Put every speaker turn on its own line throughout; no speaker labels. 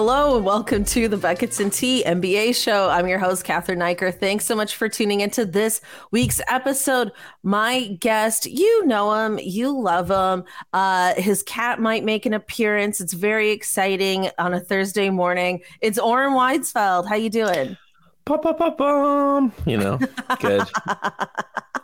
Hello and welcome to the Buckets and Tea NBA show. I'm your host, Cathryn Naiker. Thanks so much for tuning into this week's episode. My guest, you know him, you love him. Uh, his cat might make an appearance. It's very exciting on a Thursday morning. It's Oren Weisfeld. How you doing?
Ba-ba-ba-bum. You know, good.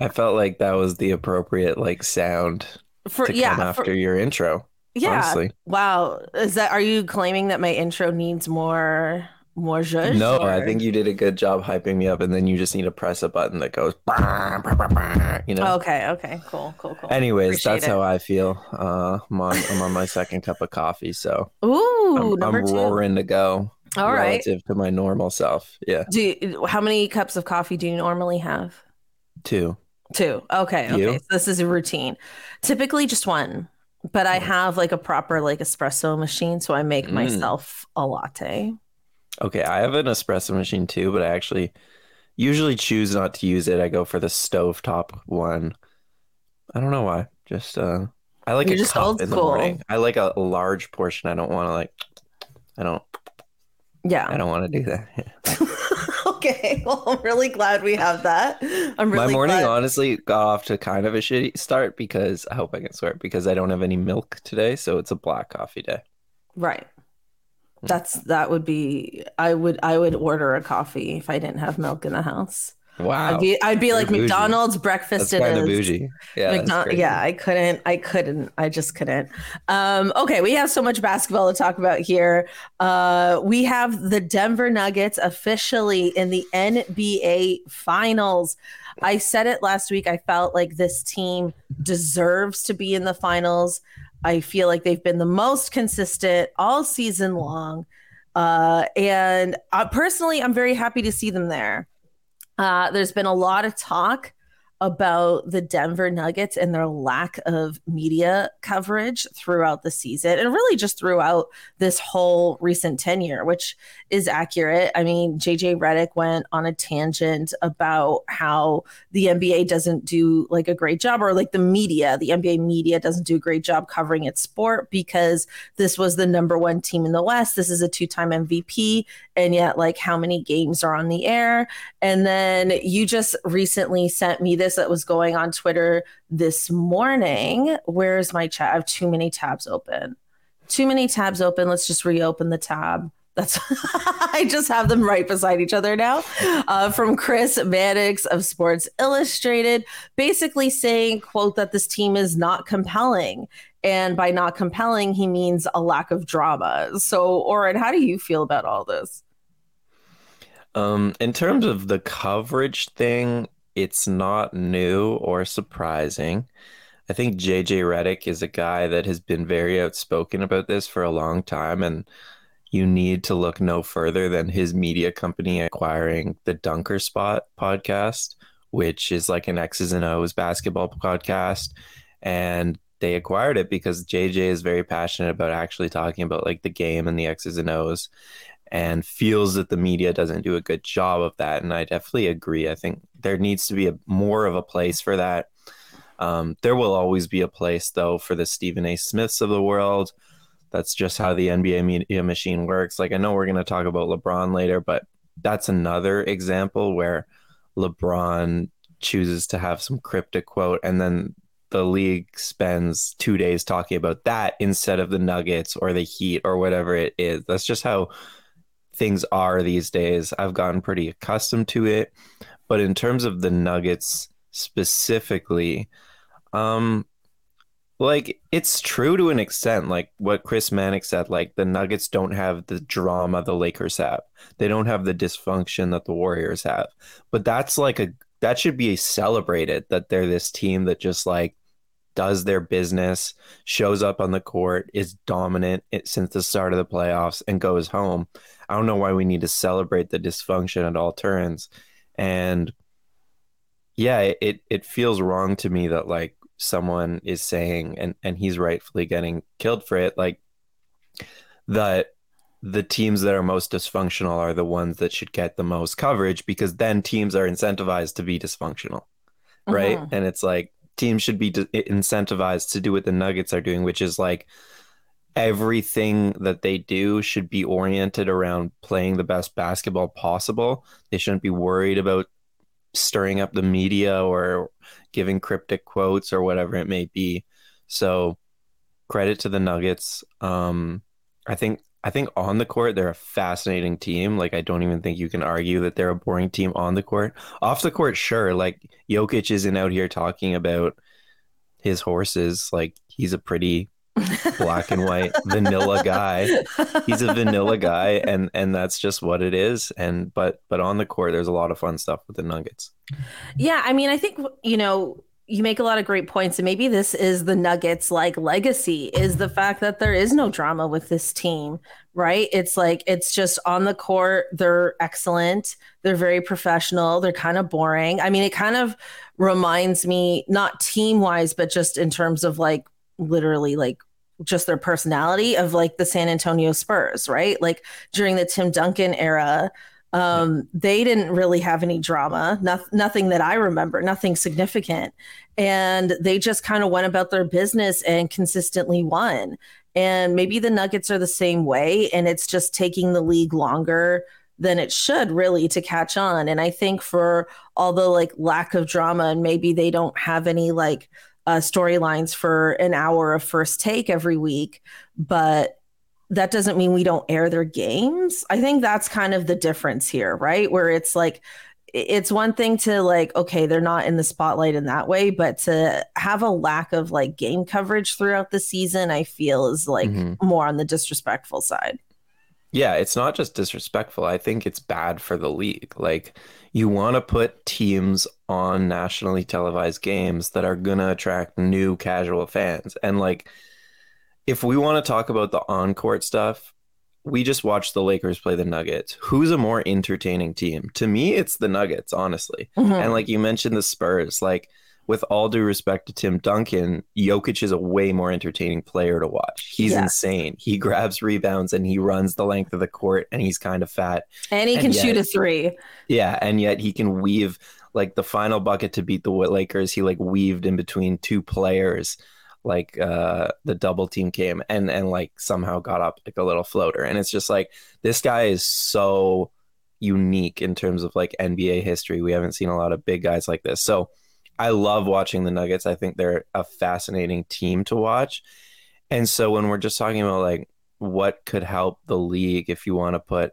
I felt like that was the appropriate like sound
For
to
yeah,
come after
for-
your intro.
Yeah.
honestly.
Wow. Is that are you claiming that my intro needs more more zhuzh?
No,
or-
I think you did a good job hyping me up, and then you just need to press a button that goes, bah, bah, bah, bah, you know.
Okay, okay, cool, cool, cool.
Anyways,
Appreciate
that's
it.
how I feel. Uh, I'm on, I'm on my second cup of coffee, so
Ooh,
I'm,
number
I'm
two.
roaring to go.
All right.
relative to my normal self. Yeah,
Do you, how many cups of coffee do you normally have?
two.
Two. Okay. Okay.
You?
So this is a routine. Typically just one, but I have like a proper like espresso machine, so I make
Mm.
myself a latte.
Okay, I have an espresso machine too, but I actually usually choose not to use it. I go for the stovetop one. I don't know why. Just uh I like
You're
a
just
cup
old
in the morning. I like a, a large portion. I don't want to like I don't
Yeah.
I don't want to do that.
okay. Well, I'm really glad we have that. I'm really
My morning
glad.
honestly got off to kind of a shitty start because I hope I can swear because I don't have any milk today, so it's a black coffee day.
Right.
Hmm.
That's that would be I would I would order a coffee if I didn't have milk in the house.
Wow.
I'd be I'd be like
bougie.
McDonald's breakfast
That's kind of bougie. Yeah. that's
yeah, I couldn't. I couldn't. I just couldn't. Um, okay, we have so much basketball to talk about here. Uh, we have the Denver Nuggets officially in the NBA Finals. I said it last week. I felt like this team deserves to be in the finals. I feel like they've been the most consistent all season long. Uh, and uh, personally, I'm very happy to see them there. Uh, there's been a lot of talk about the Denver Nuggets and their lack of media coverage throughout the season and really just throughout this whole recent tenure, which is accurate. I mean, JJ Redick went on a tangent about how the NBA doesn't do like a great job, or like the media, the NBA media doesn't do a great job covering its sport because this was the number one team in the West. This is a two time MVP. And yet, like, how many games are on the air? And then you just recently sent me this that was going on Twitter this morning. Where's my chat? I have too many tabs open. Too many tabs open. Let's just reopen the tab. That's I just have them right beside each other now. Uh, from Chris Mannix of Sports Illustrated, basically saying, quote, that this team is not compelling. And by not compelling, he means a lack of drama. So, Oren, how do you feel about all this?
Um, in terms of the coverage thing, it's not new or surprising. I think JJ Redick is a guy that has been very outspoken about this for a long time, and you need to look no further than his media company acquiring the Dunker Spot podcast, which is like an X's and O's basketball podcast. And they acquired it because JJ is very passionate about actually talking about like the game and the X's and O's and feels that the media doesn't do a good job of that. And I definitely agree. I think there needs to be a more of a place for that. Um, there will always be a place though for the Stephen A. Smiths of the world. That's just how the NBA media machine works. Like I know we're going to talk about LeBron later, but that's another example where LeBron chooses to have some cryptic quote and then the league spends two days talking about that instead of the Nuggets or the Heat or whatever it is. That's just how things are these days. I've gotten pretty accustomed to it. But in terms of the Nuggets specifically, um, like it's true to an extent, like what Chris Mannix said, like the Nuggets don't have the drama the Lakers have. They don't have the dysfunction that the Warriors have. But that's like a that should be celebrated that they're this team that just like does their business, shows up on the court, is dominant since the start of the playoffs, and goes home. I don't know why we need to celebrate the dysfunction at all turns. And yeah, it it feels wrong to me that like someone is saying and and he's rightfully getting killed for it like that the teams that are most dysfunctional are the ones that should get the most coverage because then teams are incentivized to be dysfunctional right mm-hmm. and it's like teams should be incentivized to do what the nuggets are doing which is like everything that they do should be oriented around playing the best basketball possible they shouldn't be worried about stirring up the media or giving cryptic quotes or whatever it may be. So credit to the Nuggets. Um, I think I think on the court they're a fascinating team. Like I don't even think you can argue that they're a boring team on the court. Off the court, sure. Like Jokic isn't out here talking about his horses. Like he's a pretty black and white vanilla guy. He's a vanilla guy and and that's just what it is. And but but on the court there's a lot of fun stuff with the Nuggets.
Yeah, I mean, I think you know, you make a lot of great points and maybe this is the Nuggets like legacy is the fact that there is no drama with this team, right? It's like it's just on the court, they're excellent, they're very professional, they're kind of boring. I mean, it kind of reminds me not team-wise but just in terms of like literally like just their personality of like the San Antonio Spurs, right? Like during the Tim Duncan era, um, they didn't really have any drama, no, nothing that I remember, nothing significant. And they just kind of went about their business and consistently won. And maybe the Nuggets are the same way. And it's just taking the league longer than it should really to catch on. And I think for all the like lack of drama and maybe they don't have any like uh, storylines for an hour of first take every week, but that doesn't mean we don't air their games. I think that's kind of the difference here, right? Where it's like, it's one thing to like, okay, they're not in the spotlight in that way, but to have a lack of like game coverage throughout the season, I feel is like mm-hmm. more on the disrespectful side.
Yeah, it's not just disrespectful. I think it's bad for the league. Like, you want to put teams on nationally televised games that are going to attract new casual fans. And, like, if we want to talk about the on court stuff, we just watched the Lakers play the Nuggets. Who's a more entertaining team? To me, it's the Nuggets, honestly. Mm-hmm. And, like, you mentioned the Spurs. Like, with all due respect to Tim Duncan, Jokic is a way more entertaining player to watch. He's yeah. insane. He grabs rebounds and he runs the length of the court and he's kind of fat.
And he and can yet, shoot a three.
Yeah, and yet he can weave like the final bucket to beat the Lakers. He like weaved in between two players like uh the double team came and and like somehow got up like a little floater and it's just like this guy is so unique in terms of like NBA history. We haven't seen a lot of big guys like this. So I love watching the Nuggets. I think they're a fascinating team to watch. And so when we're just talking about like what could help the league if you want to put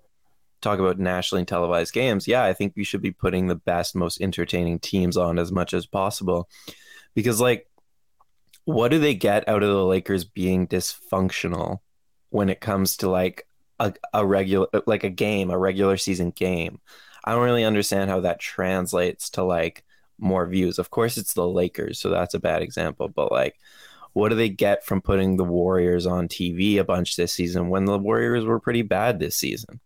talk about nationally televised games, yeah, I think you should be putting the best, most entertaining teams on as much as possible. Because like what do they get out of the Lakers being dysfunctional when it comes to like a, a regular like a game, a regular season game? I don't really understand how that translates to like more views. Of course, it's the Lakers, so that's a bad example. But like, what do they get from putting the Warriors on TV a bunch this season when the Warriors were pretty bad this season?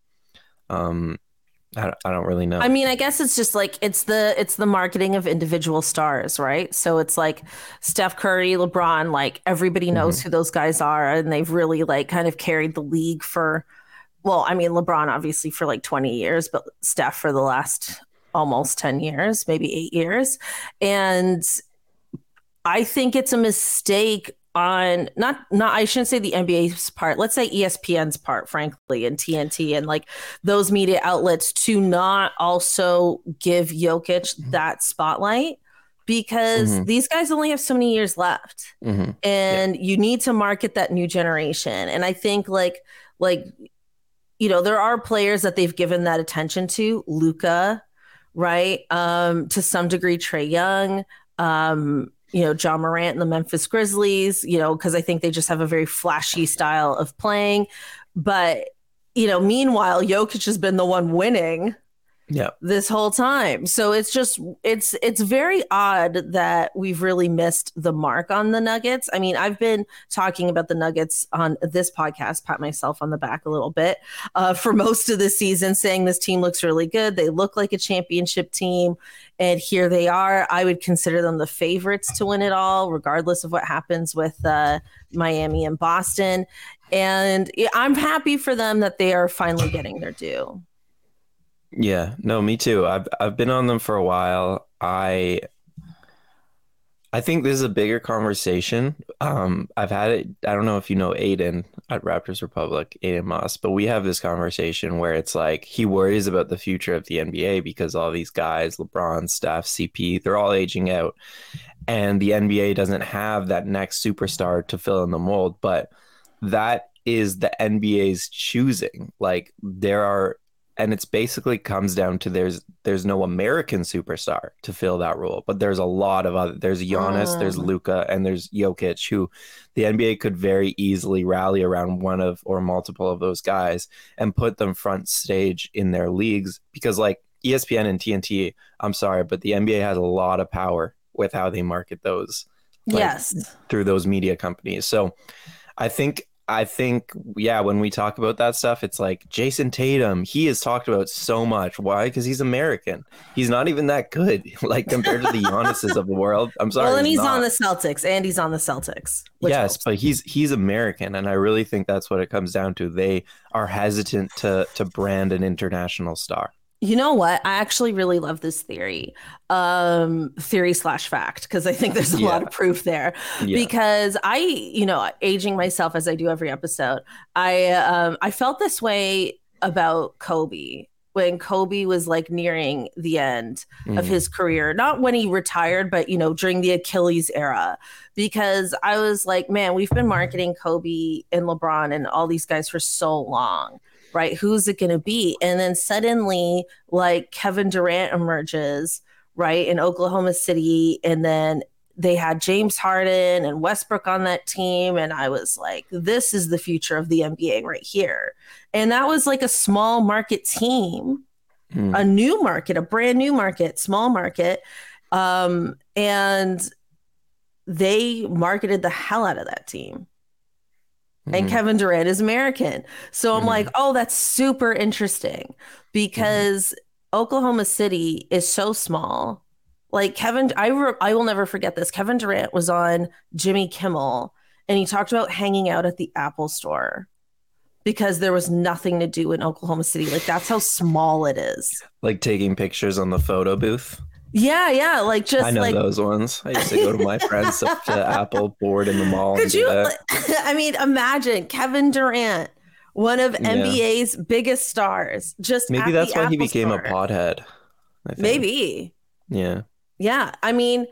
Um, I don't, I don't really know.
I mean, I guess it's just like it's the it's the marketing of individual stars, right? So it's like Steph Curry, LeBron, like everybody knows mm-hmm. who those guys are, and they've really like kind of carried the league for. Well, I mean, LeBron obviously for like 20 years, but Steph for the last almost 10 years, maybe eight years. And I think it's a mistake on not not I shouldn't say the NBA's part. Let's say ESPN's part, frankly, and TNT and like those media outlets to not also give Jokic mm-hmm. that spotlight because mm-hmm. these guys only have so many years left, mm-hmm. and yeah. you need to market that new generation. And I think like like you know there are players that they've given that attention to, Luka right? Um, to some degree, Trae Young, um, you know, Ja Morant and the Memphis Grizzlies, you know, because I think they just have a very flashy style of playing. But, you know, meanwhile, Jokic has been the one winning
Yeah.
this whole time. So it's just it's it's very odd that we've really missed the mark on the Nuggets. I mean, I've been talking about the Nuggets on this podcast, pat myself on the back a little bit, uh, for most of the season, saying this team looks really good. They look like a championship team, and here they are. I would consider them the favorites to win it all, regardless of what happens with uh, Miami and Boston. And I'm happy for them that they are finally getting their due.
Yeah, no, me too. I've I've been on them for a while. I I think this is a bigger conversation. Um, I've had it. I don't know if you know Aiden at Raptors Republic, Aiden Moss, but we have this conversation where it's like he worries about the future of the NBA because all these guys, LeBron, Steph, CP, they're all aging out, and the NBA doesn't have that next superstar to fill in the mold. But that is the NBA's choosing. Like there are and it's basically comes down to there's there's no American superstar to fill that role, but there's a lot of other. There's Giannis, there's
Mm.
Luka, and there's Jokic, who the NBA could very easily rally around one of or multiple of those guys and put them front stage in their leagues because like ESPN and TNT, I'm sorry, but the NBA has a lot of power with how they market those Like-
yes.
through those media companies. So I think I think yeah, when we talk about that stuff, it's like Jayson Tatum. He is talked about so much. Why? Because he's American. He's not even that good, like compared to the Giannis's of the world. I'm sorry.
well, and he's on the Celtics, and he's on the Celtics.
yes,
helps.
but he's he's American, and I really think that's what it comes down to. They are hesitant to to brand an international star.
You know what? I actually really love this theory, um, theory slash fact, because I think there's a lot of proof there.
Yeah.
Because I, you know, aging myself as I do every episode, I um, I felt this way about Kobe when Kobe was like nearing the end of
Mhm.
his career not when he retired but you know during the achilles era because i was like man we've been marketing kobe and lebron and all these guys for so long right who's it going to be and then suddenly like kevin durant emerges right in oklahoma city and then they had James Harden and Westbrook on that team. And I was like, this is the future of the NBA right here. And that was like a small market team
Mm.
a new market, a brand new market, small market. Um, and they marketed the hell out of that team. And
Mhm.
Kevin Durant is American. So I'm
Mhm.
like, oh, that's super interesting because Oklahoma City is so small. Like Kevin, I, re- I will never forget this. Kevin Durant was on Jimmy Kimmel and he talked about hanging out at the Apple store because there was nothing to do in Oklahoma City. Like that's how small it is.
like taking pictures on the photo booth.
Yeah, yeah. Like just
I know
like
those ones. I used to go to my friends up to Apple board in the mall.
Could you?
that.
I mean, imagine Kevin Durant, one of
Yeah.
NBA's biggest stars, just
Maybe
at
that's why he became
Store.
a pothead.
Maybe,
Yeah.
yeah. I mean,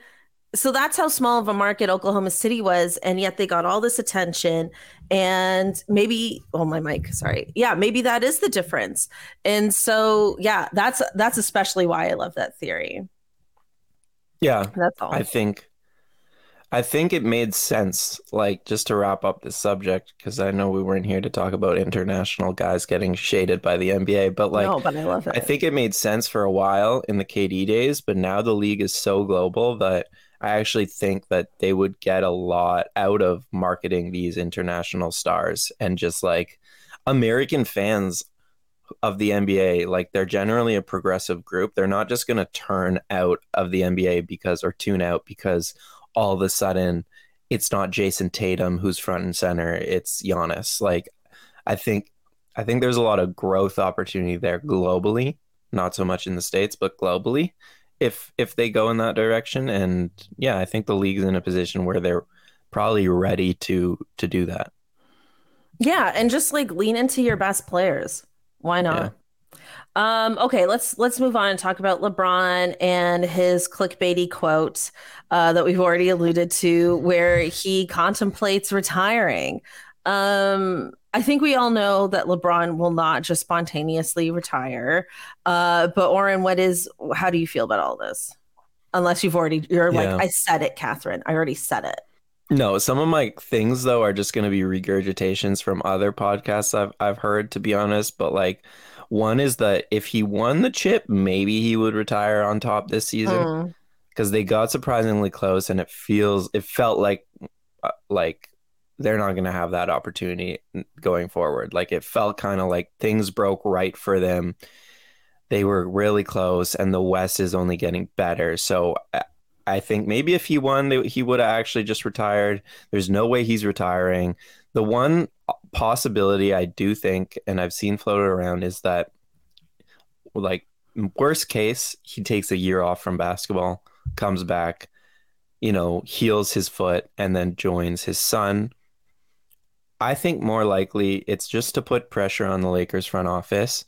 so that's how small of a market Oklahoma City was, and yet they got all this attention. And maybe, oh my mic, sorry. Yeah, maybe that is the difference. And so, yeah, that's that's especially why I love that theory.
Yeah.
That's all.
I think I think it made sense, like just to wrap up this subject, because I know we weren't here to talk about international guys getting shaded by the NBA, but like
no, but I love it.
I think it made sense for a while in the KD days, but now the league is so global that I actually think that they would get a lot out of marketing these international stars and just like American fans of the NBA, like they're generally a progressive group. They're not just going to turn out of the NBA because or tune out because all of a sudden it's not Jayson Tatum who's front and center, it's Giannis. Like I think I think there's a lot of growth opportunity there globally, not so much in the states, but globally. If if they go in that direction, and yeah, I think the league's in a position where they're probably ready to to do that.
Yeah, and just like lean into your best players. Why not? Um, okay, let's let's move on and talk about LeBron and his clickbaity quote uh, that we've already alluded to, where he contemplates retiring. Um, I think we all know that LeBron will not just spontaneously retire. Uh, but Oren, what is? How do you feel about all this? Unless you've already, you're
Yeah.
like, I said it, Cathryn. I already said it.
No, some of my things though are just going to be regurgitations from other podcasts I've I've heard to be honest, but like One is that if he won the chip, maybe he would retire on top this season because mm. they got surprisingly close, and it feels it felt like uh, like they're not going to have that opportunity going forward. Like it felt kind of like things broke right for them. They were really close, and the West is only getting better. So I think maybe if he won, he would have actually just retired. There's no way he's retiring. The one possibility I do think, and I've seen floated around, is that, like, worst case, he takes a year off from basketball, comes back, you know, heals his foot, and then joins his son. I think more likely it's just to put pressure on the Lakers front office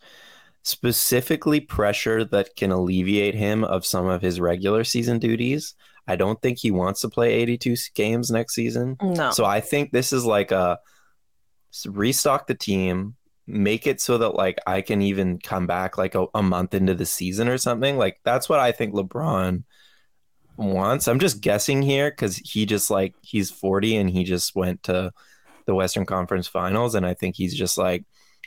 specifically pressure that can alleviate him of some of his regular season duties. I don't think he wants to play 82 games next season.
No.
So I think this is like a restock the team, make it so that like I can even come back like a, a month into the season or something. Like that's what I think LeBron wants. I'm just guessing here because he just like he's 40 and he just went to the Western Conference Finals, and I think he's just like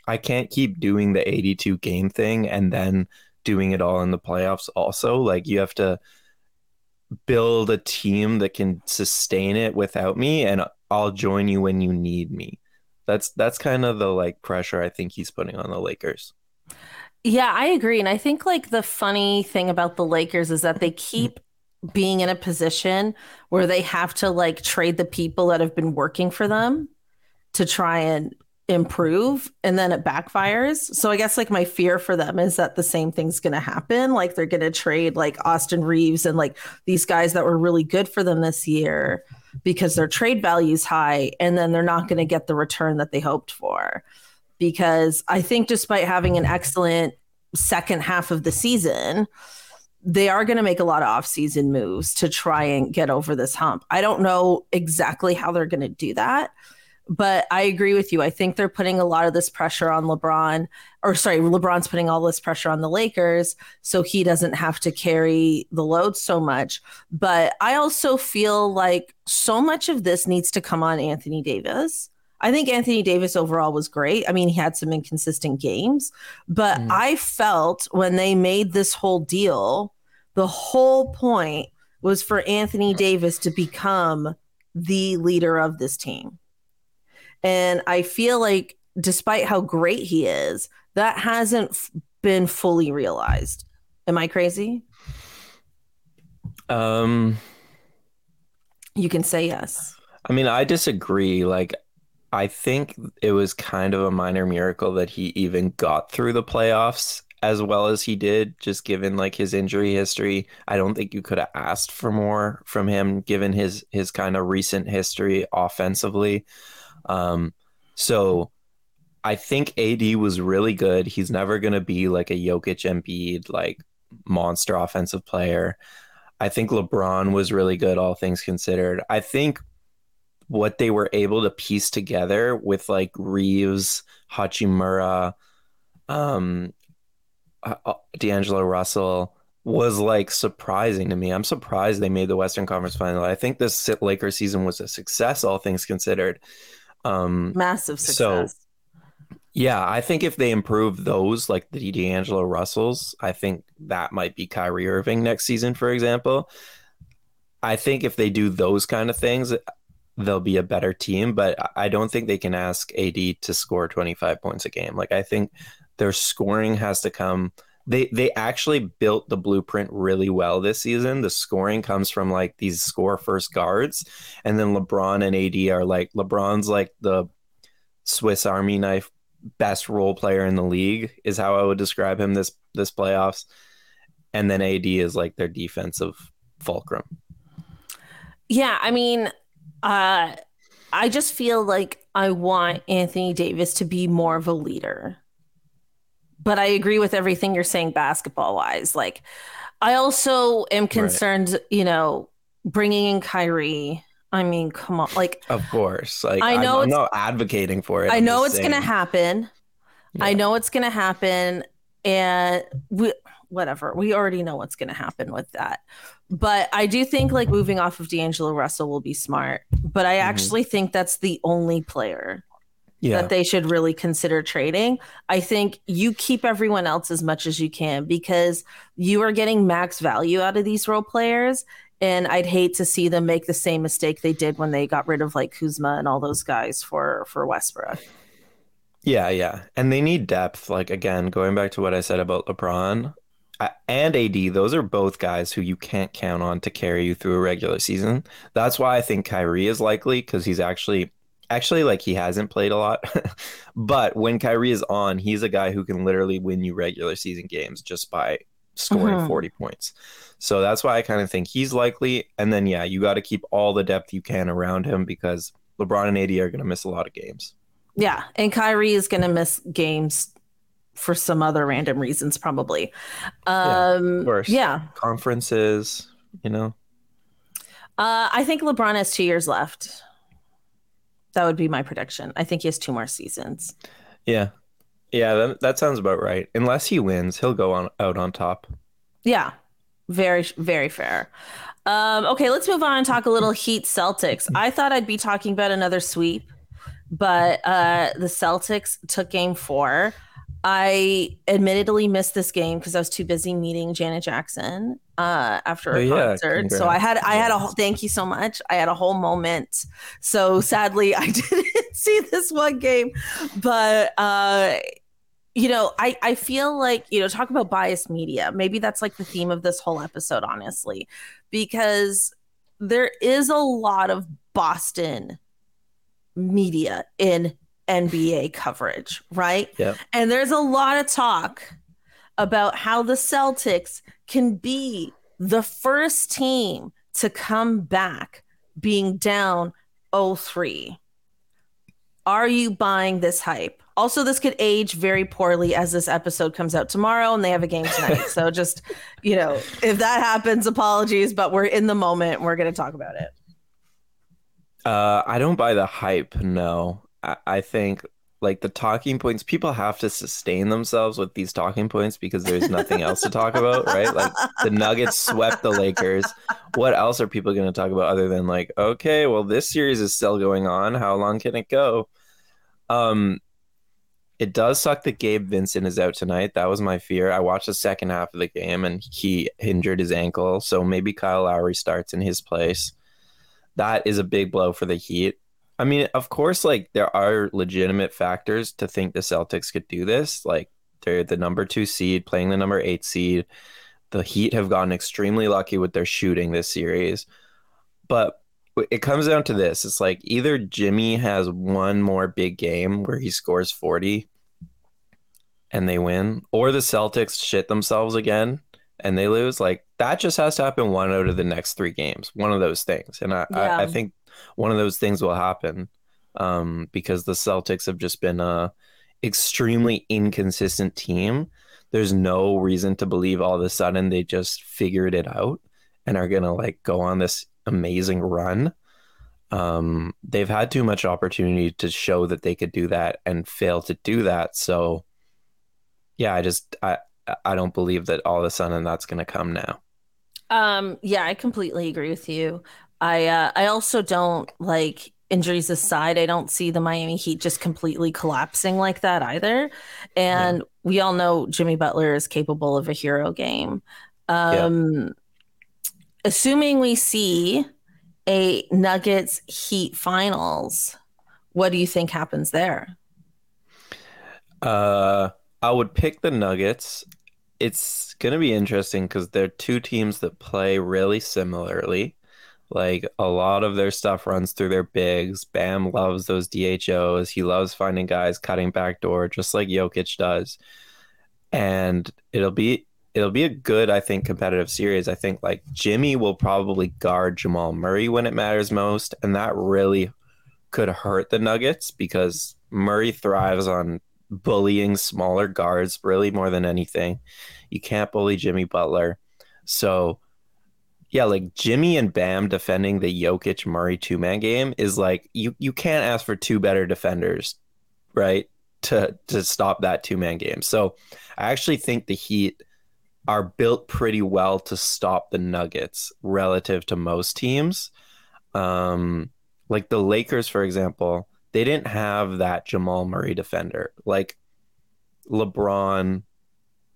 I can't keep doing the 82 game thing and then doing it all in the playoffs also. Like you have to build a team that can sustain it without me and I'll join you when you need me. That's that's kind of the like pressure I think he's putting on the Lakers.
Yeah, I agree and I think like the funny thing about the Lakers is that they keep being in a position where they have to like trade the people that have been working for them to try and improve and then it backfires. So I guess like my fear for them is that the same thing's going to happen. Like they're going to trade like Austin Reaves and like these guys that were really good for them this year because their trade value is high and then they're not going to get the return that they hoped for. Because I think despite having an excellent second half of the season, they are going to make a lot of off-season moves to try and get over this hump. I don't know exactly how they're going to do that but I agree with you. I think they're putting a lot of this pressure on LeBron, or sorry, LeBron's putting all this pressure on the Lakers so he doesn't have to carry the load so much. But I also feel like so much of this needs to come on Anthony Davis. I think Anthony Davis overall was great. I mean, he had some inconsistent games, but mm. I felt when they made this whole deal, the whole point was for Anthony Davis to become the leader of this team. And I feel like, despite how great he is, that hasn't f- been fully realized. Am I crazy?
Um,
you can say yes.
I mean, I disagree. Like, I think it was kind of a minor miracle that he even got through the playoffs as well as he did, just given like his injury history. I don't think you could have asked for more from him given his his kind of recent history offensively. Um, so I think AD was really good. He's never going to be like a Jokic Embiid, like monster offensive player. I think LeBron was really good, all things considered. I think what they were able to piece together with like Reaves, Hachimura, um, uh, uh, D'Angelo Russell was like surprising to me. I'm surprised they made the Western Conference Final. I think this Lakers season was a success, all things considered.
Um, Massive success.
So, yeah, I think if they improve those, like the D'Angelo Russells, I think that might be Kyrie Irving next season, for example. I think if they do those kind of things, they'll be a better team. But I don't think they can ask AD to score 25 points a game. Like, I think their scoring has to come they they actually built the blueprint really well this season. The scoring comes from like these score first guards, and then LeBron and AD are like LeBron's like the Swiss Army knife best role player in the league is how I would describe him this this playoffs, and then AD is like their defensive fulcrum.
Yeah, I mean, uh, I just feel like I want Anthony Davis to be more of a leader but I agree with everything you're saying basketball wise. Like, I also am concerned, right. you know, bringing in Kyrie. I mean, come on, like,
of course, like I know I'm, I'm not advocating for it.
I know it's saying. gonna happen. Yeah. I know it's gonna happen, and we whatever we already know what's gonna happen with that. But I do think like moving off of D'Angelo Russell will be smart. But I mm-hmm. actually think that's the only player yeah. that they should really consider trading. I think you keep everyone else as much as you can because you are getting max value out of these role players. And I'd hate to see them make the same mistake they did when they got rid of like Kuzma and all those guys for for Westbrook.
Yeah, yeah. And they need depth. Like again, going back to what I said about LeBron uh, and AD, those are both guys who you can't count on to carry you through a regular season. That's why I think Kyrie is likely because he's actually actually like he hasn't played a lot. but when Kyrie is on, he's a guy who can literally win you regular season games just by scoring uh-huh. 40 points. So that's why I kind of think he's likely. And then yeah, you got to keep all the depth you can around him because LeBron and AD are going to miss a lot of games.
Yeah, and Kyrie is going to miss games for some other random reasons, probably. Um, yeah, yeah.
conferences, you know.
Uh, I think LeBron has two years left. That would be my prediction. I think he has two more seasons.
Yeah, yeah, that, that sounds about right. Unless he wins, he'll go on out on top.
Yeah, very very fair. Um, okay, let's move on and talk a little Heat Celtics. I thought I'd be talking about another sweep but uh, the Celtics took game four. I admittedly missed this game because I was too busy meeting Janet Jackson uh, after a oh, yeah, concert. Congrats. So I had I had a whole, thank you so much. I had a whole moment. So sadly, I didn't see this one game, but uh, you know, I I feel like you know talk about biased media. Maybe that's like the theme of this whole episode, honestly, because there is a lot of Boston media in NBA coverage, right?
Yeah.
And there's a lot of talk about how the Celtics can be the first team to come back being down 03. Are you buying this hype? Also, this could age very poorly as this episode comes out tomorrow and they have a game tonight. so, just, you know, if that happens, apologies, but we're in the moment. We're going to talk about it.
Uh, I don't buy the hype. No, I, think like the talking points people have to sustain themselves with these talking points because there's nothing else to talk about right? Like the nuggets swept the lakers. What else are people going to talk about other than like okay well this series is still going on. How long can it go? Um it does suck that gabe vincent is out tonight. That was my fear. I watched the second half of the game and he injured his ankle so maybe kyle lowry starts in his place. That is a big blow for the Heat. I mean, of course, like there are legitimate factors to think the Celtics could do this. Like they're the number two seed playing the number eight seed. The Heat have gotten extremely lucky with their shooting this series. But it comes down to this it's like either Jimmy has one more big game where he scores 40 and they win, or the Celtics shit themselves again and they lose, like that just has to happen one out of the next three games. One of those things. And I, yeah. I, I, think one of those things will happen um, because the Celtics have just been a extremely inconsistent team. There's no reason to believe all of a sudden they just figured it out and are gonna like go on this amazing run. Um, they've had too much opportunity to show that they could do that and fail to do that. So yeah, I just I I don't believe that all of a sudden that's to come now.
Um, yeah, I completely agree with you. I uh, I also don't like injuries aside. I don't see the Miami Heat just completely collapsing like that either. And yeah. we all know Jimmy Butler is capable of a hero game. Um, yeah. Assuming we see a Nuggets Heat finals, what do you think happens there?
Uh, I would pick the Nuggets it's going to be interesting because they're two teams that play really similarly. Like a lot of their stuff runs through their bigs. Bam loves those DHOs. He loves finding guys cutting backdoor, just like Jokic does. And it'll be it'll be a good, I think, competitive series. I think like Jimmy will probably guard Jamal Murray when it matters most, and that really could hurt the Nuggets because Murray thrives on bullying smaller guards really more than anything. You can't bully Jimmy Butler. So yeah, like Jimmy and Bam defending the Jokic Murray two man game is like you you can't ask for two better defenders, right? To to stop that two man game. So I actually think the Heat are built pretty well to stop the Nuggets relative to most teams. Um, like the Lakers, for example, they didn't have that Jamal Murray defender like LeBron,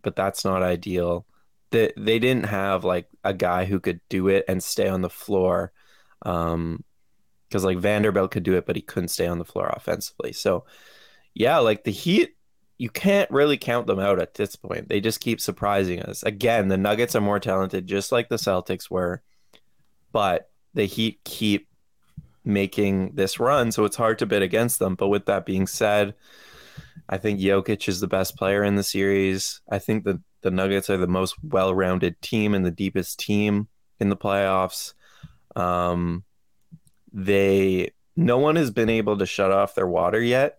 but that's not ideal. They they didn't have like a guy who could do it and stay on the floor. Um, because like Vanderbilt could do it, but he couldn't stay on the floor offensively. So, yeah, like the Heat, you can't really count them out at this point. They just keep surprising us. Again, the Nuggets are more talented, just like the Celtics were, but the Heat keep making this run, so it's hard to bid against them. But with that being said, I think Jokic is the best player in the series. I think that the Nuggets are the most well-rounded team and the deepest team in the playoffs. Um, they no one has been able to shut off their water yet.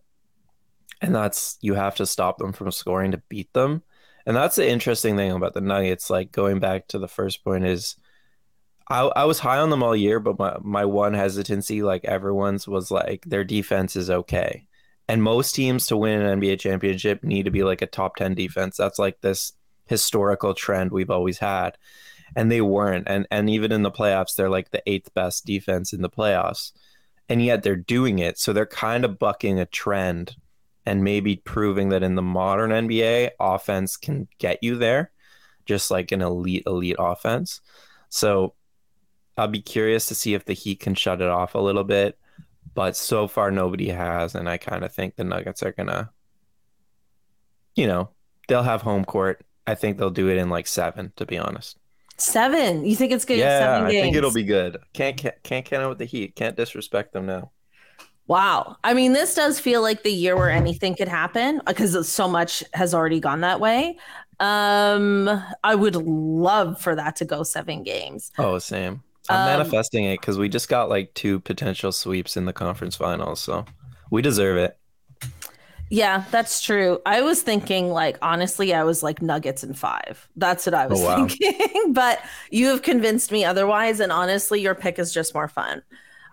And that's you have to stop them from scoring to beat them. And that's the interesting thing about the nuggets like going back to the first point is i, I was high on them all year but my, my one hesitancy like everyone's was like their defense is okay. And most teams to win an nba championship need to be like a top 10 defense. That's like this historical trend we've always had and they weren't. And and even in the playoffs, they're like the eighth best defense in the playoffs, and yet they're doing it. So they're kind of bucking a trend, and maybe proving that in the modern NBA, offense can get you there, just like an elite elite offense. So I'll be curious to see if the Heat can shut it off a little bit. But so far, nobody has, and I kind of think the Nuggets are gonna, you know, they'll have home court. I think they'll do it in like seven, to be honest.
Seven. You think it's good?
Yeah, I think it'll be good. Can't can't can't count out with the Heat. Can't disrespect them now.
Wow. I mean, this does feel like the year where anything could happen because so much has already gone that way. Um, I would love for that to go seven games.
Oh, same. I'm um, manifesting it because we just got like two potential sweeps in the conference finals, so we deserve it.
Yeah, that's true. I was thinking, like, honestly, I was like Nuggets in five. That's what I was oh, wow. thinking. but you have convinced me otherwise. And honestly, your pick is just more fun.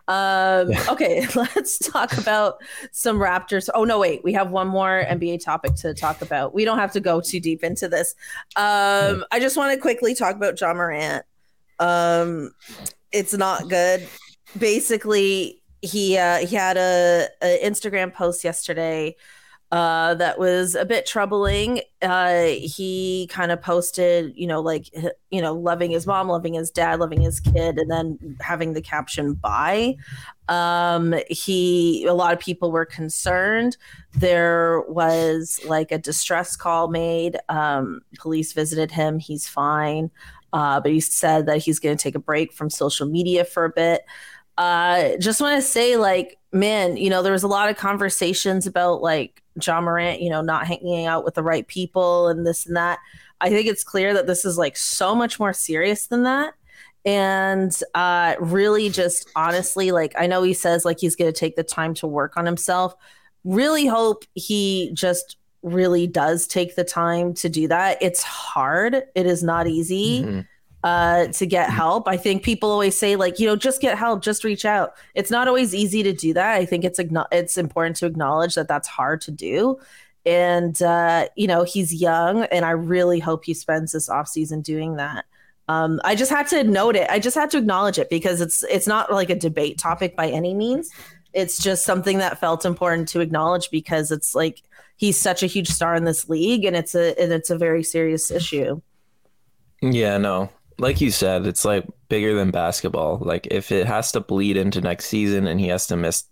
Um, okay, let's talk about some Raptors. Oh, no, wait. We have one more NBA topic to talk about. We don't have to go too deep into this. Um, I just want to quickly talk about Ja Morant. Um, it's not good. Basically, he uh, he had a, a Instagram post yesterday uh, that was a bit troubling. Uh, he kind of posted, you know, like, you know, loving his mom, loving his dad, loving his kid, and then having the caption "by." Um, he, a lot of people were concerned. There was like a distress call made. Um, police visited him. He's fine, uh, but he said that he's going to take a break from social media for a bit. Uh, just want to say, like, man, you know, there was a lot of conversations about like Ja Morant, you know, not hanging out with the right people and this and that. I think it's clear that this is like so much more serious than that. And uh, really, just honestly, like, I know he says like he's going to take the time to work on himself. Really hope he just really does take the time to do that. It's hard, it is not easy. Mm-hmm uh, to get mm-hmm. help. I think people always say like, you know, just get help, just reach out. It's not always easy to do that. I think it's it's important to acknowledge that that's hard to do. And uh, you know, he's young, and I really hope he spends this off season doing that. Um, I just had to note it. I just had to acknowledge it because it's it's not like a debate topic by any means. It's just something that felt important to acknowledge because it's like he's such a huge star in this league, and it's a and it's a very serious issue.
Yeah, no, like you said, it's like bigger than basketball. Like if it has to bleed into next season and he has to miss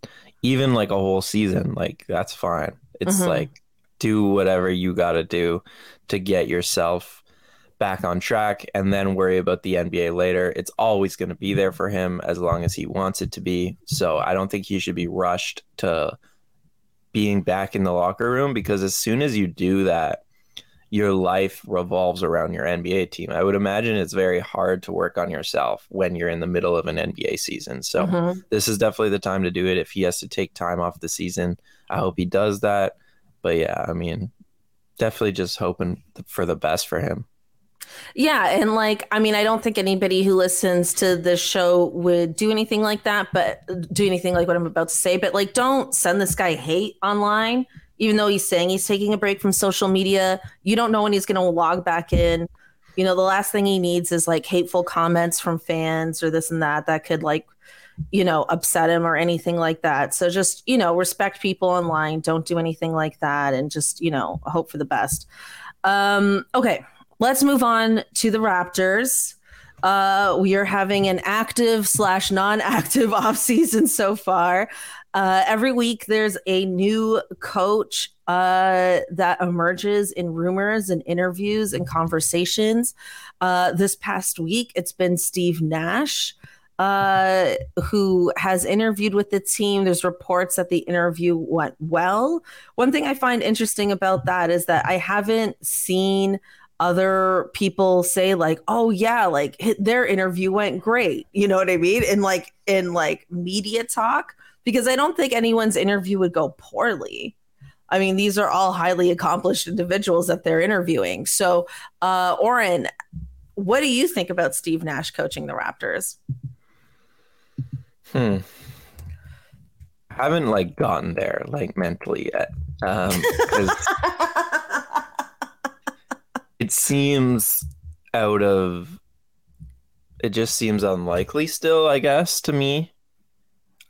even like a whole season, like that's fine. It's mm-hmm. like do whatever you got to do to get yourself back on track and then worry about the NBA later. It's always going to be there for him as long as he wants it to be. So I don't think he should be rushed to being back in the locker room because as soon as you do that, your life revolves around your NBA team. I would imagine it's very hard to work on yourself when you're in the middle of an NBA season. So mm-hmm. this is definitely the time to do it. If he has to take time off the season, I hope he does that. But yeah, I mean, definitely just hoping for the best for him.
Yeah, and like I mean, I don't think anybody who listens to the show would do anything like that, but do anything like what I'm about to say. But like, don't send this guy hate online even though he's saying he's taking a break from social media, you don't know when he's going to log back in. You know, the last thing he needs is like hateful comments from fans or this and that that could like, you know, upset him or anything like that. So just, you know, respect people online. Don't do anything like that and just, you know, hope for the best. Um, okay, let's move on to the Raptors. Uh, we are having an active slash non-active off season so far. Uh, every week there's a new coach uh, that emerges in rumors and interviews and conversations. Uh, this past week, it's been Steve Nash. Uh, who has interviewed with the team. There's reports that the interview went well. One thing I find interesting about that is that I haven't seen other people say like oh yeah like their interview went great you know what i mean in like in like media talk because i don't think anyone's interview would go poorly. I mean these are all highly accomplished individuals that they're interviewing. So uh oren what do you think about steve nash coaching the raptors?
Hmm. I haven't like gotten there like mentally yet um it seems out of it just seems unlikely still i guess to me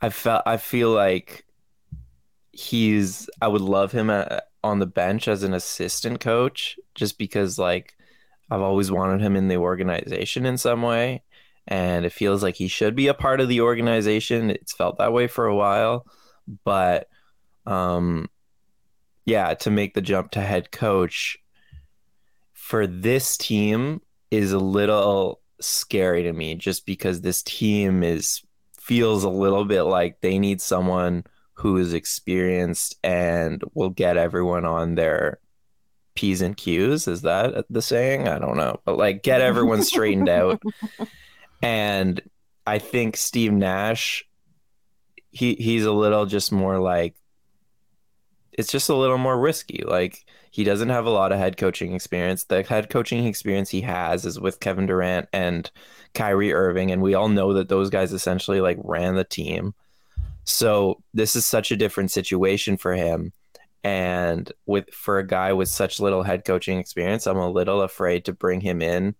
i felt i feel like he's i would love him at, on the bench as an assistant coach just because like i've always wanted him in the organization in some way. And it feels like he should be a part of the organization. It's felt that way for a while. But um yeah to make the jump to head coach for this team is a little scary to me just because this team is feels a little bit like they need someone who is experienced and will get everyone on their P's and Q's. Is that the saying? I don't know. But like get everyone straightened out. And I think Steve Nash, he he's a little just more like it's just a little more risky. Like he doesn't have a lot of head coaching experience. The head coaching experience he has is with Kevin Durant and Kyrie Irving, and we all know that those guys essentially like ran the team. So this is such a different situation for him. And with for a guy with such little head coaching experience, I'm a little afraid to bring him in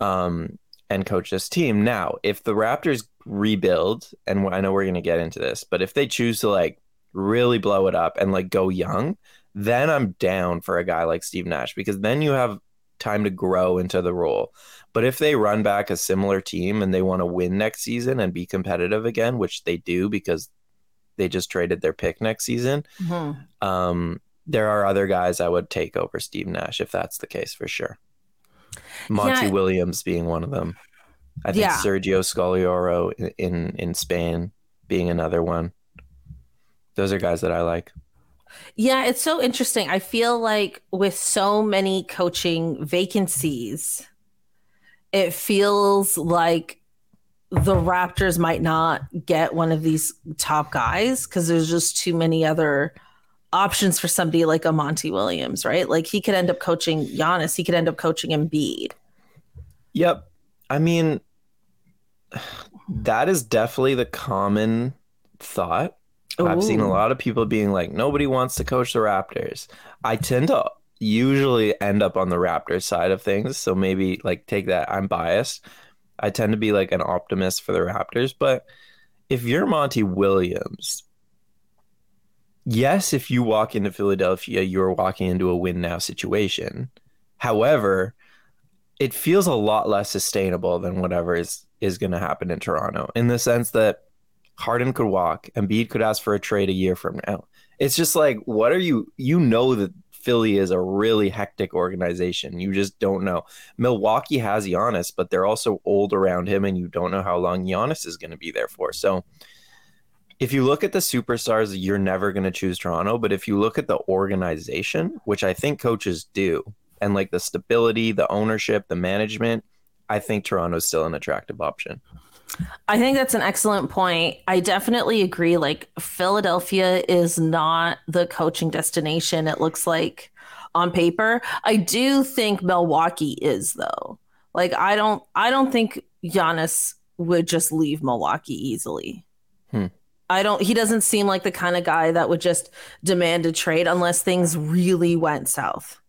um, and coach this team. Now, if the Raptors rebuild, and I know we're going to get into this, but if they choose to like really blow it up and like go young, then I'm down for a guy like Steve Nash because then you have time to grow into the role. But if they run back a similar team and they want to win next season and be competitive again, which they do because they just traded their pick next season, mm-hmm. um, there are other guys I would take over Steve Nash if that's the case for sure. Monty yeah. Williams being one of them. I think yeah. Sergio Scariolo in, in in Spain being another one. Those are guys that I like.
Yeah, it's so interesting. I feel like with so many coaching vacancies, it feels like the Raptors might not get one of these top guys because there's just too many other options for somebody like a Monty Williams, right? Like he could end up coaching Giannis, he could end up coaching Embiid.
Yep. I mean, that is definitely the common thought Ooh. I've seen a oh. lot of people being like, nobody wants to coach the Raptors. I tend to usually end up on the Raptors side of things. So maybe like take that. I'm biased. I tend to be like an optimist for the Raptors. But if you're Monty Williams, yes, if you walk into Philadelphia, you're walking into a win now situation. However, it feels a lot less sustainable than whatever is is going to happen in Toronto in the sense that Harden could walk. Embiid could ask for a trade a year from now. It's just like, what are you? You know that Philly is a really hectic organization. You just don't know. Milwaukee has Giannis, but they're also old around him, and you don't know how long Giannis is going to be there for. So, if you look at the superstars, you're never going to choose Toronto. But if you look at the organization, which I think coaches do, and like the stability, the ownership, the management, I think Toronto's still an attractive option.
I think that's an excellent point. I definitely agree. Like, Philadelphia is not the coaching destination, it looks like on paper. I do think Milwaukee is, though. Like, I don't, I don't think Giannis would just leave Milwaukee easily. Hmm. I don't, he doesn't seem like the kind of guy that would just demand a trade unless things really went south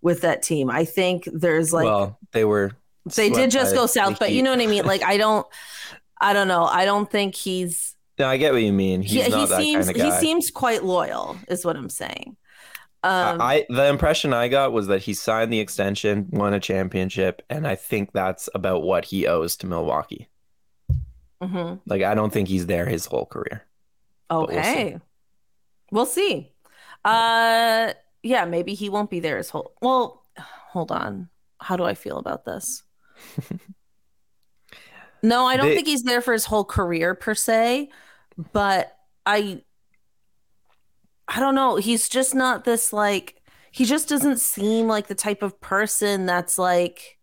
with that team. I think there's like
well, they were
they did just go south, but you know what I mean? Like I don't I don't know. I don't think he's
No, I get what you mean. He's
he,
not
he
that
seems
kind of
he seems quite loyal is what I'm saying. Um
I the impression I got was that he signed the extension, won a championship, and I think that's about what he owes to Milwaukee.
mhm.
Like I don't think he's there his whole career. But we'll see.
Okay. We'll see. Uh yeah, maybe he won't be there his whole well, hold on. How do I feel about this? No, I don't
They-
think he's there for his whole career per se, but I I don't know. He's just not this like he just doesn't seem like the type of person that's like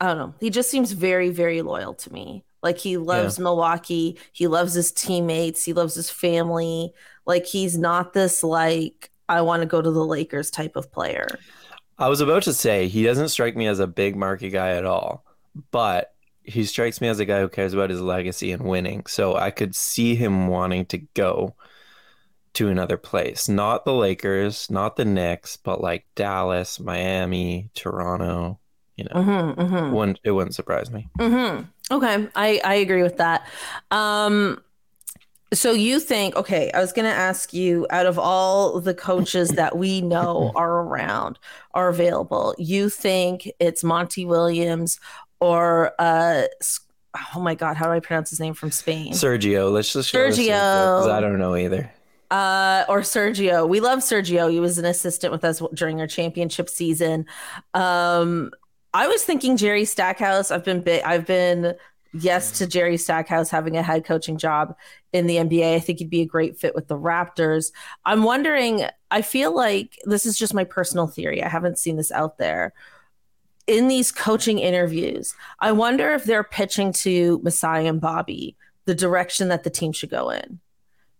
I don't know. He just seems very, very loyal to me. Like he loves Milwaukee. He loves his teammates. He loves his family. Like he's not this like I want to go to the Lakers type of player.
I was about to say he doesn't strike me as a big market guy at all, but he strikes me as a guy who cares about his legacy and winning. So I could see him wanting to go to another place, not the Lakers, not the Knicks, but like Dallas, Miami, Toronto. You know,
Mm-hmm, mm-hmm.
wouldn't it wouldn't surprise me.
Mm-hmm. Okay, I I agree with that. Um, so you think? Okay, I was going to ask you. Out of all the coaches that we know are around, are available, you think it's Monty Williams or uh? Oh my God, how do I pronounce his name from Spain?
Sergio, let's just
Sergio.
I don't know either.
uh, or Sergio. We love Sergio. He was an assistant with us during our championship season. Um, I was thinking Jerry Stackhouse. I've been big. I've been yes to Jerry Stackhouse having a head coaching job in the NBA. I think he'd be a great fit with the Raptors. I'm wondering. I feel like this is just my personal theory. I haven't seen this out there. In these coaching interviews, I wonder if they're pitching to Masai and Bobby the direction that the team should go in.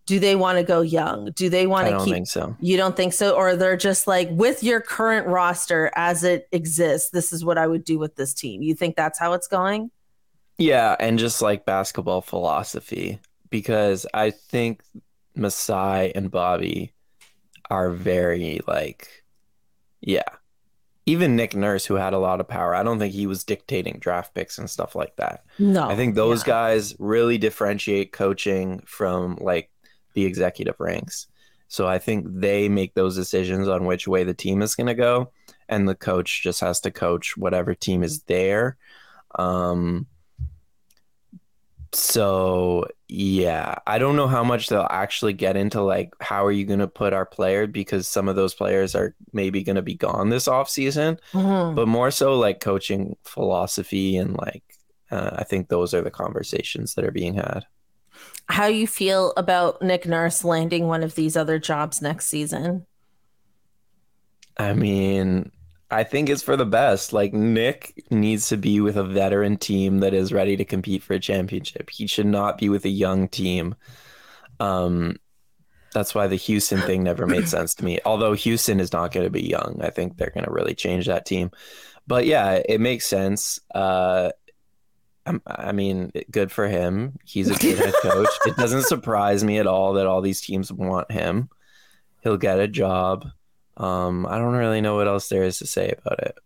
Do they want to go young? Do they want
I
to
don't
keep
think so.
you don't think so? Or they're just like, with your current roster as it exists, this is what I would do with this team. You think that's how it's going?
Yeah, and just like basketball philosophy, because I think Masai and Bobby are very like, yeah. Even Nick Nurse, who had a lot of power, I don't think he was dictating draft picks and stuff like that.
No.
I think those
yeah.
guys really differentiate coaching from like the executive ranks. So I think they make those decisions on which way the team is going to go, and the coach just has to coach whatever team is there. Um, so yeah, I don't know how much they'll actually get into like how are you going to put our player because some of those players are maybe going to be gone this off season
Mhm.
but more so like coaching philosophy and like uh, I think those are the conversations that are being had.
How you feel about Nick Nurse landing one of these other jobs next season?
I mean, I think it's for the best. Like Nick needs to be with a veteran team that is ready to compete for a championship. He should not be with a young team. Um, that's why the Houston thing never made sense to me. Although Houston is not going to be young, I think they're going to really change that team. But yeah, it makes sense. Uh, I'm- I mean, good for him. He's a good head coach. It doesn't surprise me at all that all these teams want him. He'll get a job. Um, I don't really know what else there is to say about it.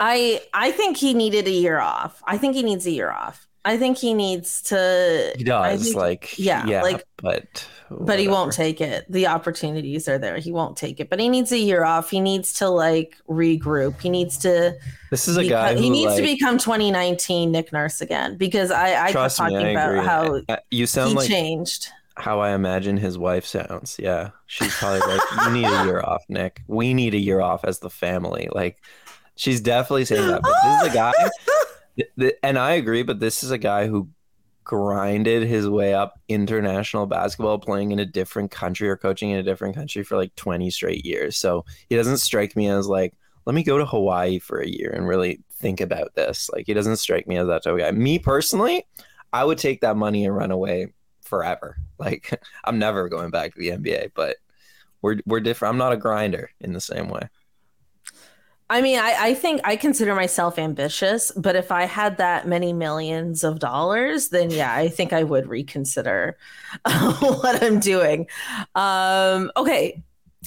I I think he needed a year off. I think he needs a year off. I think he needs to
He does,
think-
like,
yeah,
yeah,
like-
but
but he won't take it. The opportunities are there. He won't take it. But he needs a year off. He needs to like regroup. He needs to
This is a guy who
he needs
like,
to become 2019 Nick Nurse again because I I kept
trust me,
talking
I
about how
Uh, you sound
he
like
changed.
How I imagine his wife sounds. Yeah, she's probably like, "You need a year off, Nick. We need a year off as the family." Like, she's definitely saying that. But this is a guy, th- th- and I agree. But this is a guy who grinded his way up international basketball, playing in a different country or coaching in a different country for like twenty straight years. So he doesn't strike me as like, let me go to Hawaii for a year and really think about this. Like, he doesn't strike me as that type of guy. Me personally, I would take that money and run away forever. Like I'm never going back to the NBA, but we're we're different. I'm not a grinder in the same way.
I mean, I, I think I consider myself ambitious, but if I had that many millions of dollars, then yeah, I think I would reconsider what I'm doing. Um, okay.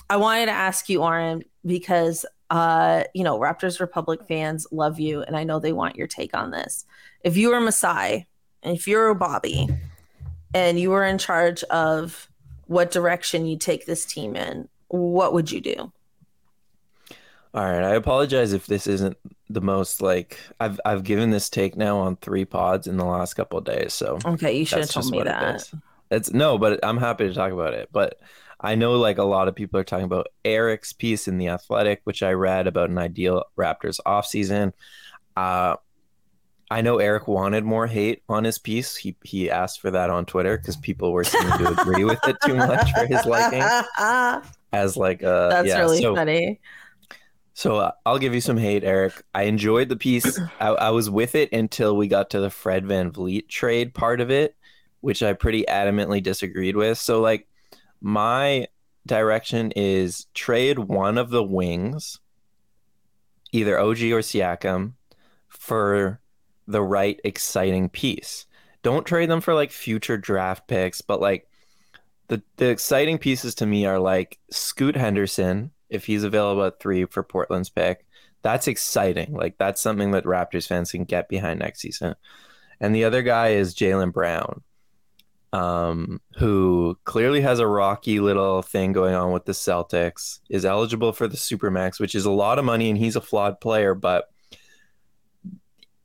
I wanted to ask you, Oren, because uh, you know, Raptors Republic fans love you, and I know they want your take on this. If you were Masai, and if you're Bobby, and you were in charge of what direction you take this team in, what would you do?
All right, I apologize if this isn't the most like I've I've given this take now on three pods in the last couple of days. So
okay, you should have told me that.
It it's no, but I'm happy to talk about it. But I know like a lot of people are talking about Eric's piece in the Athletic, which I read about an ideal Raptors offseason. Uh, I know Eric wanted more hate on his piece. He he asked for that on Twitter because people were seeming to agree with it too much for his liking. As like a
that's
yeah,
really
so,
funny.
So uh, I'll give you some hate, Eric. I enjoyed the piece. I, I, was with it until we got to the Fred VanVleet trade part of it, which I pretty adamantly disagreed with. So, like, my direction is trade one of the wings, either OG or Siakam, for the right exciting piece. Don't trade them for like future draft picks, but like the the exciting pieces to me are like Scoot Henderson if he's available at three for Portland's pick. That's exciting. Like that's something that Raptors fans can get behind next season. And the other guy is Jaylen Brown, um, who clearly has a rocky little thing going on with the Celtics, is eligible for the Supermax, which is a lot of money, and he's a flawed player, but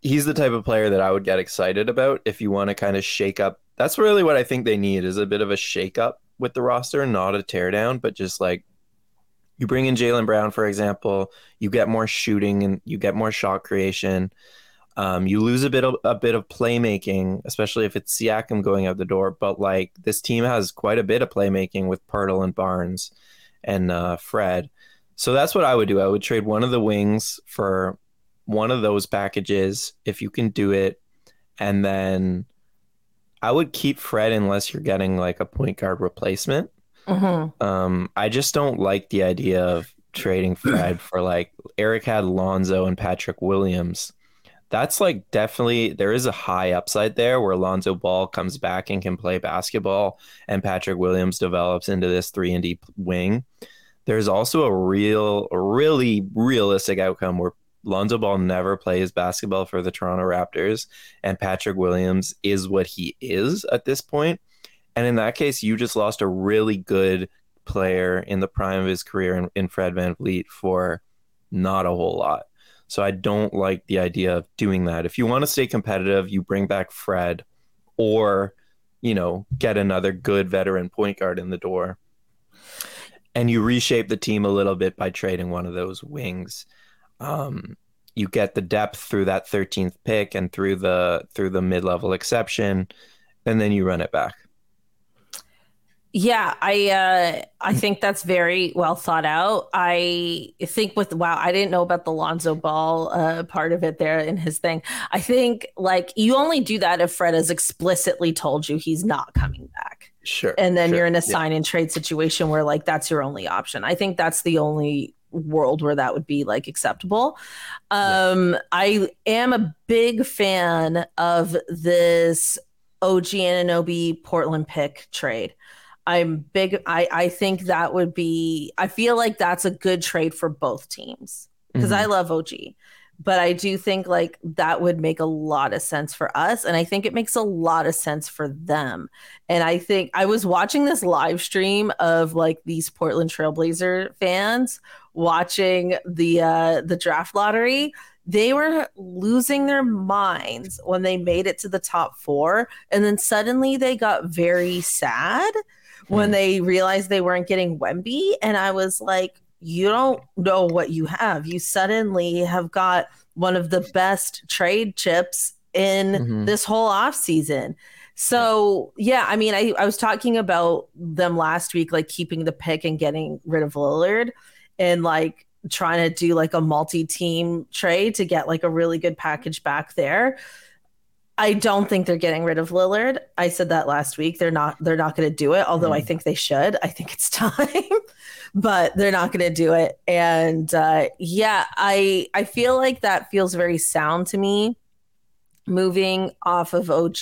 he's the type of player that I would get excited about if you want to kind of shake up. That's really what I think they need is a bit of a shake up with the roster, not a teardown, but just like you bring in Jaylen Brown, for example, you get more shooting and you get more shot creation. Um, you lose a bit of a bit of playmaking, especially if it's Siakam going out the door. But like this team has quite a bit of playmaking with Poeltl and Barnes and uh, Fred. So that's what I would do. I would trade one of the wings for one of those packages if you can do it, and then I would keep Fred unless you're getting like a point guard replacement. Mm-hmm. Um, I just don't like the idea of trading Fred for like Eric had Lonzo and Patrick Williams. That's like definitely there is a high upside there where Lonzo Ball comes back and can play basketball, and Patrick Williams develops into this three and D wing. There's also a real, really realistic outcome where Lonzo Ball never plays basketball for the Toronto Raptors, and Patrick Williams is what he is at this point. And in that case, you just lost a really good player in the prime of his career in, in Fred VanVleet for not a whole lot. So I don't like the idea of doing that. If you want to stay competitive, you bring back Fred or, you know, get another good veteran point guard in the door. And you reshape the team a little bit by trading one of those wings. Um, you get the depth through that 13th pick and through the through the mid-level exception and then you run it back.
Yeah, I uh, I think that's very well thought out. I think with wow, I didn't know about the Lonzo Ball uh, part of it there in his thing. I think like you only do that if Fred has explicitly told you he's not coming back.
Sure.
And then
sure,
you're in a sign and trade situation where like that's your only option. I think that's the only world where that would be like acceptable. Um, yeah. I am a big fan of this OG Anunoby Portland pick trade. I'm big. I, I think that would be, I feel like that's a good trade for both teams because mm-hmm. I love OG. But I do think like that would make a lot of sense for us. And I think it makes a lot of sense for them. And I think I was watching this live stream of like these Portland Trailblazer fans watching the uh the draft lottery they were losing their minds when they made it to the top four and then suddenly they got very sad when hmm. they realized they weren't getting Wemby. And I was like, you don't know what you have. You suddenly have got one of the best trade chips in mm-hmm. this whole off season. So yeah, I mean, I, I was talking about them last week, like keeping the pick and getting rid of Lillard and like trying to do like a multi-team trade to get like a really good package back there. I don't think they're getting rid of Lillard. I said that last week. They're not they're not going to do it, although mm. I think they should. I think it's time. but they're not going to do it. And uh, yeah, I I feel like that feels very sound to me. Moving off of OG,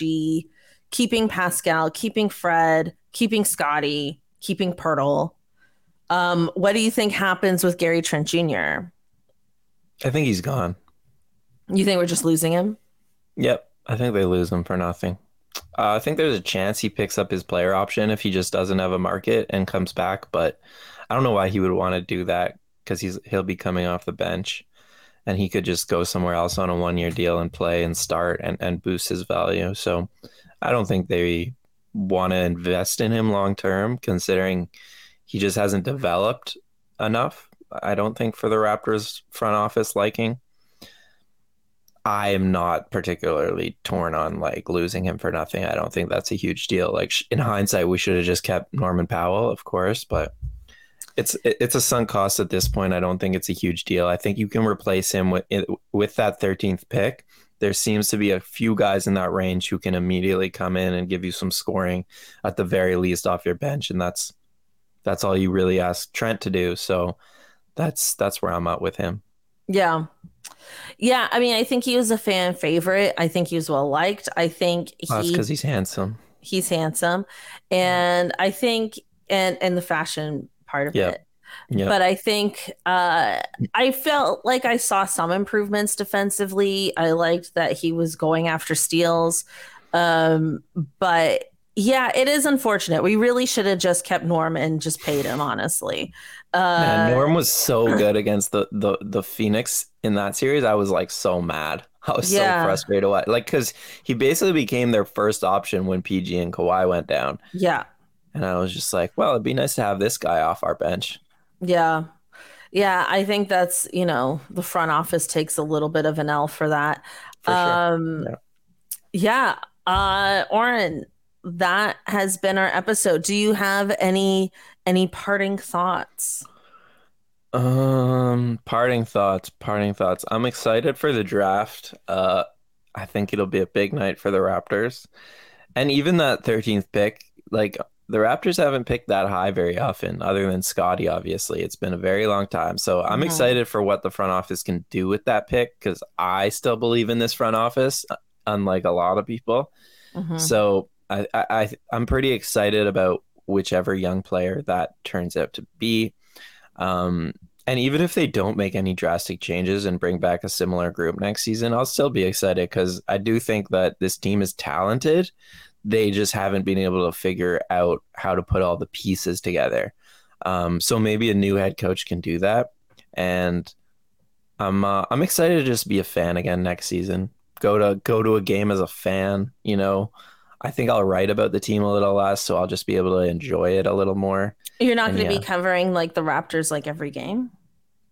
keeping Pascal, keeping Fred, keeping Scottie, keeping Poeltl. Um, what do you think happens with Gary Trent Jr.?
I think he's gone.
You think we're just losing him?
Yep. I think they lose him for nothing. Uh, I think there's a chance he picks up his player option if he just doesn't have a market and comes back, but I don't know why he would want to do that because he's he'll be coming off the bench and he could just go somewhere else on a one year deal and play and start and, and boost his value. So I don't think they want to invest in him long term, considering he just hasn't developed enough. I don't think for the Raptors front office liking. I am not particularly torn on like losing him for nothing. I don't think that's a huge deal. Like in hindsight, we should have just kept Norman Powell, of course, but it's it's a sunk cost at this point. I don't think it's a huge deal. I think you can replace him with with that 13th pick. There seems to be a few guys in that range who can immediately come in and give you some scoring at the very least off your bench, and that's that's all you really ask Trent to do. So that's that's where I'm at with him.
Yeah. Yeah, I mean, I think he was a fan favorite. I think he was well liked. I think
he because he's handsome.
He's handsome, and I think and and the fashion part of yep. it. Yep. But I think uh, I felt like I saw some improvements defensively. I liked that he was going after steals. Um, but yeah, it is unfortunate. We really should have just kept Norm and just paid him, honestly.
Uh, Man, Norm was so good against the, the the Phoenix in that series. I was like so mad. I was yeah. so frustrated. Like, because he basically became their first option when PG and Kawhi went down.
Yeah.
And I was just like, well, it'd be nice to have this guy off our bench.
Yeah. Yeah. I think that's, you know, the front office takes a little bit of an L for that. For um, sure. Yeah. yeah. Uh, Oren, that has been our episode. Do you have any any parting thoughts?
Um, parting thoughts, parting thoughts. I'm excited for the draft. Uh, I think it'll be a big night for the Raptors. And even that 13th pick, like the Raptors haven't picked that high very often, other than Scottie, obviously. It's been a very long time. So I'm excited for what the front office can do with that pick because I still believe in this front office, uh, unlike a lot of people. Mm-hmm. So I, I I'm pretty excited about whichever young player that turns out to be. Um, and even if they don't make any drastic changes and bring back a similar group next season, I'll still be excited because I do think that this team is talented. They just haven't been able to figure out how to put all the pieces together. Um, so maybe a new head coach can do that. And I'm uh, I'm excited to just be a fan again next season. Go to go to a game as a fan, you know. I think I'll write about the team a little less, so I'll just be able to enjoy it a little more.
You're not going to yeah. be covering like the Raptors like every game.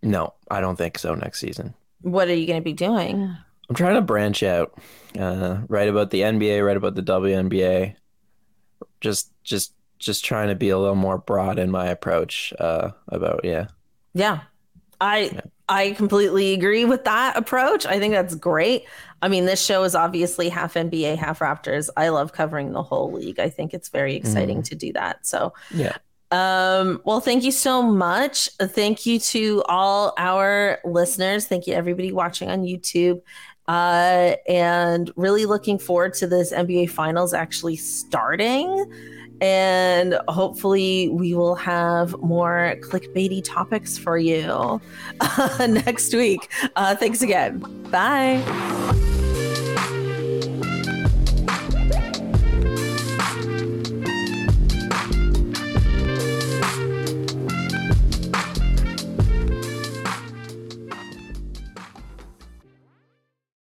No, I don't think so. Next season.
What are you going to be doing?
I'm trying to branch out, uh, write about the NBA, write about the WNBA. Just, just, just trying to be a little more broad in my approach uh, about yeah.
Yeah, I yeah. I completely agree with that approach. I think that's great. I mean, this show is obviously half NBA, half Raptors. I love covering the whole league. I think it's very exciting mm. to do that. So,
yeah.
Um, well, thank you so much. Thank you to all our listeners. Thank you, everybody watching on YouTube. Uh, and really looking forward to this NBA Finals actually starting and hopefully we will have more clickbaity topics for you uh, next week. Uh, thanks again. Bye.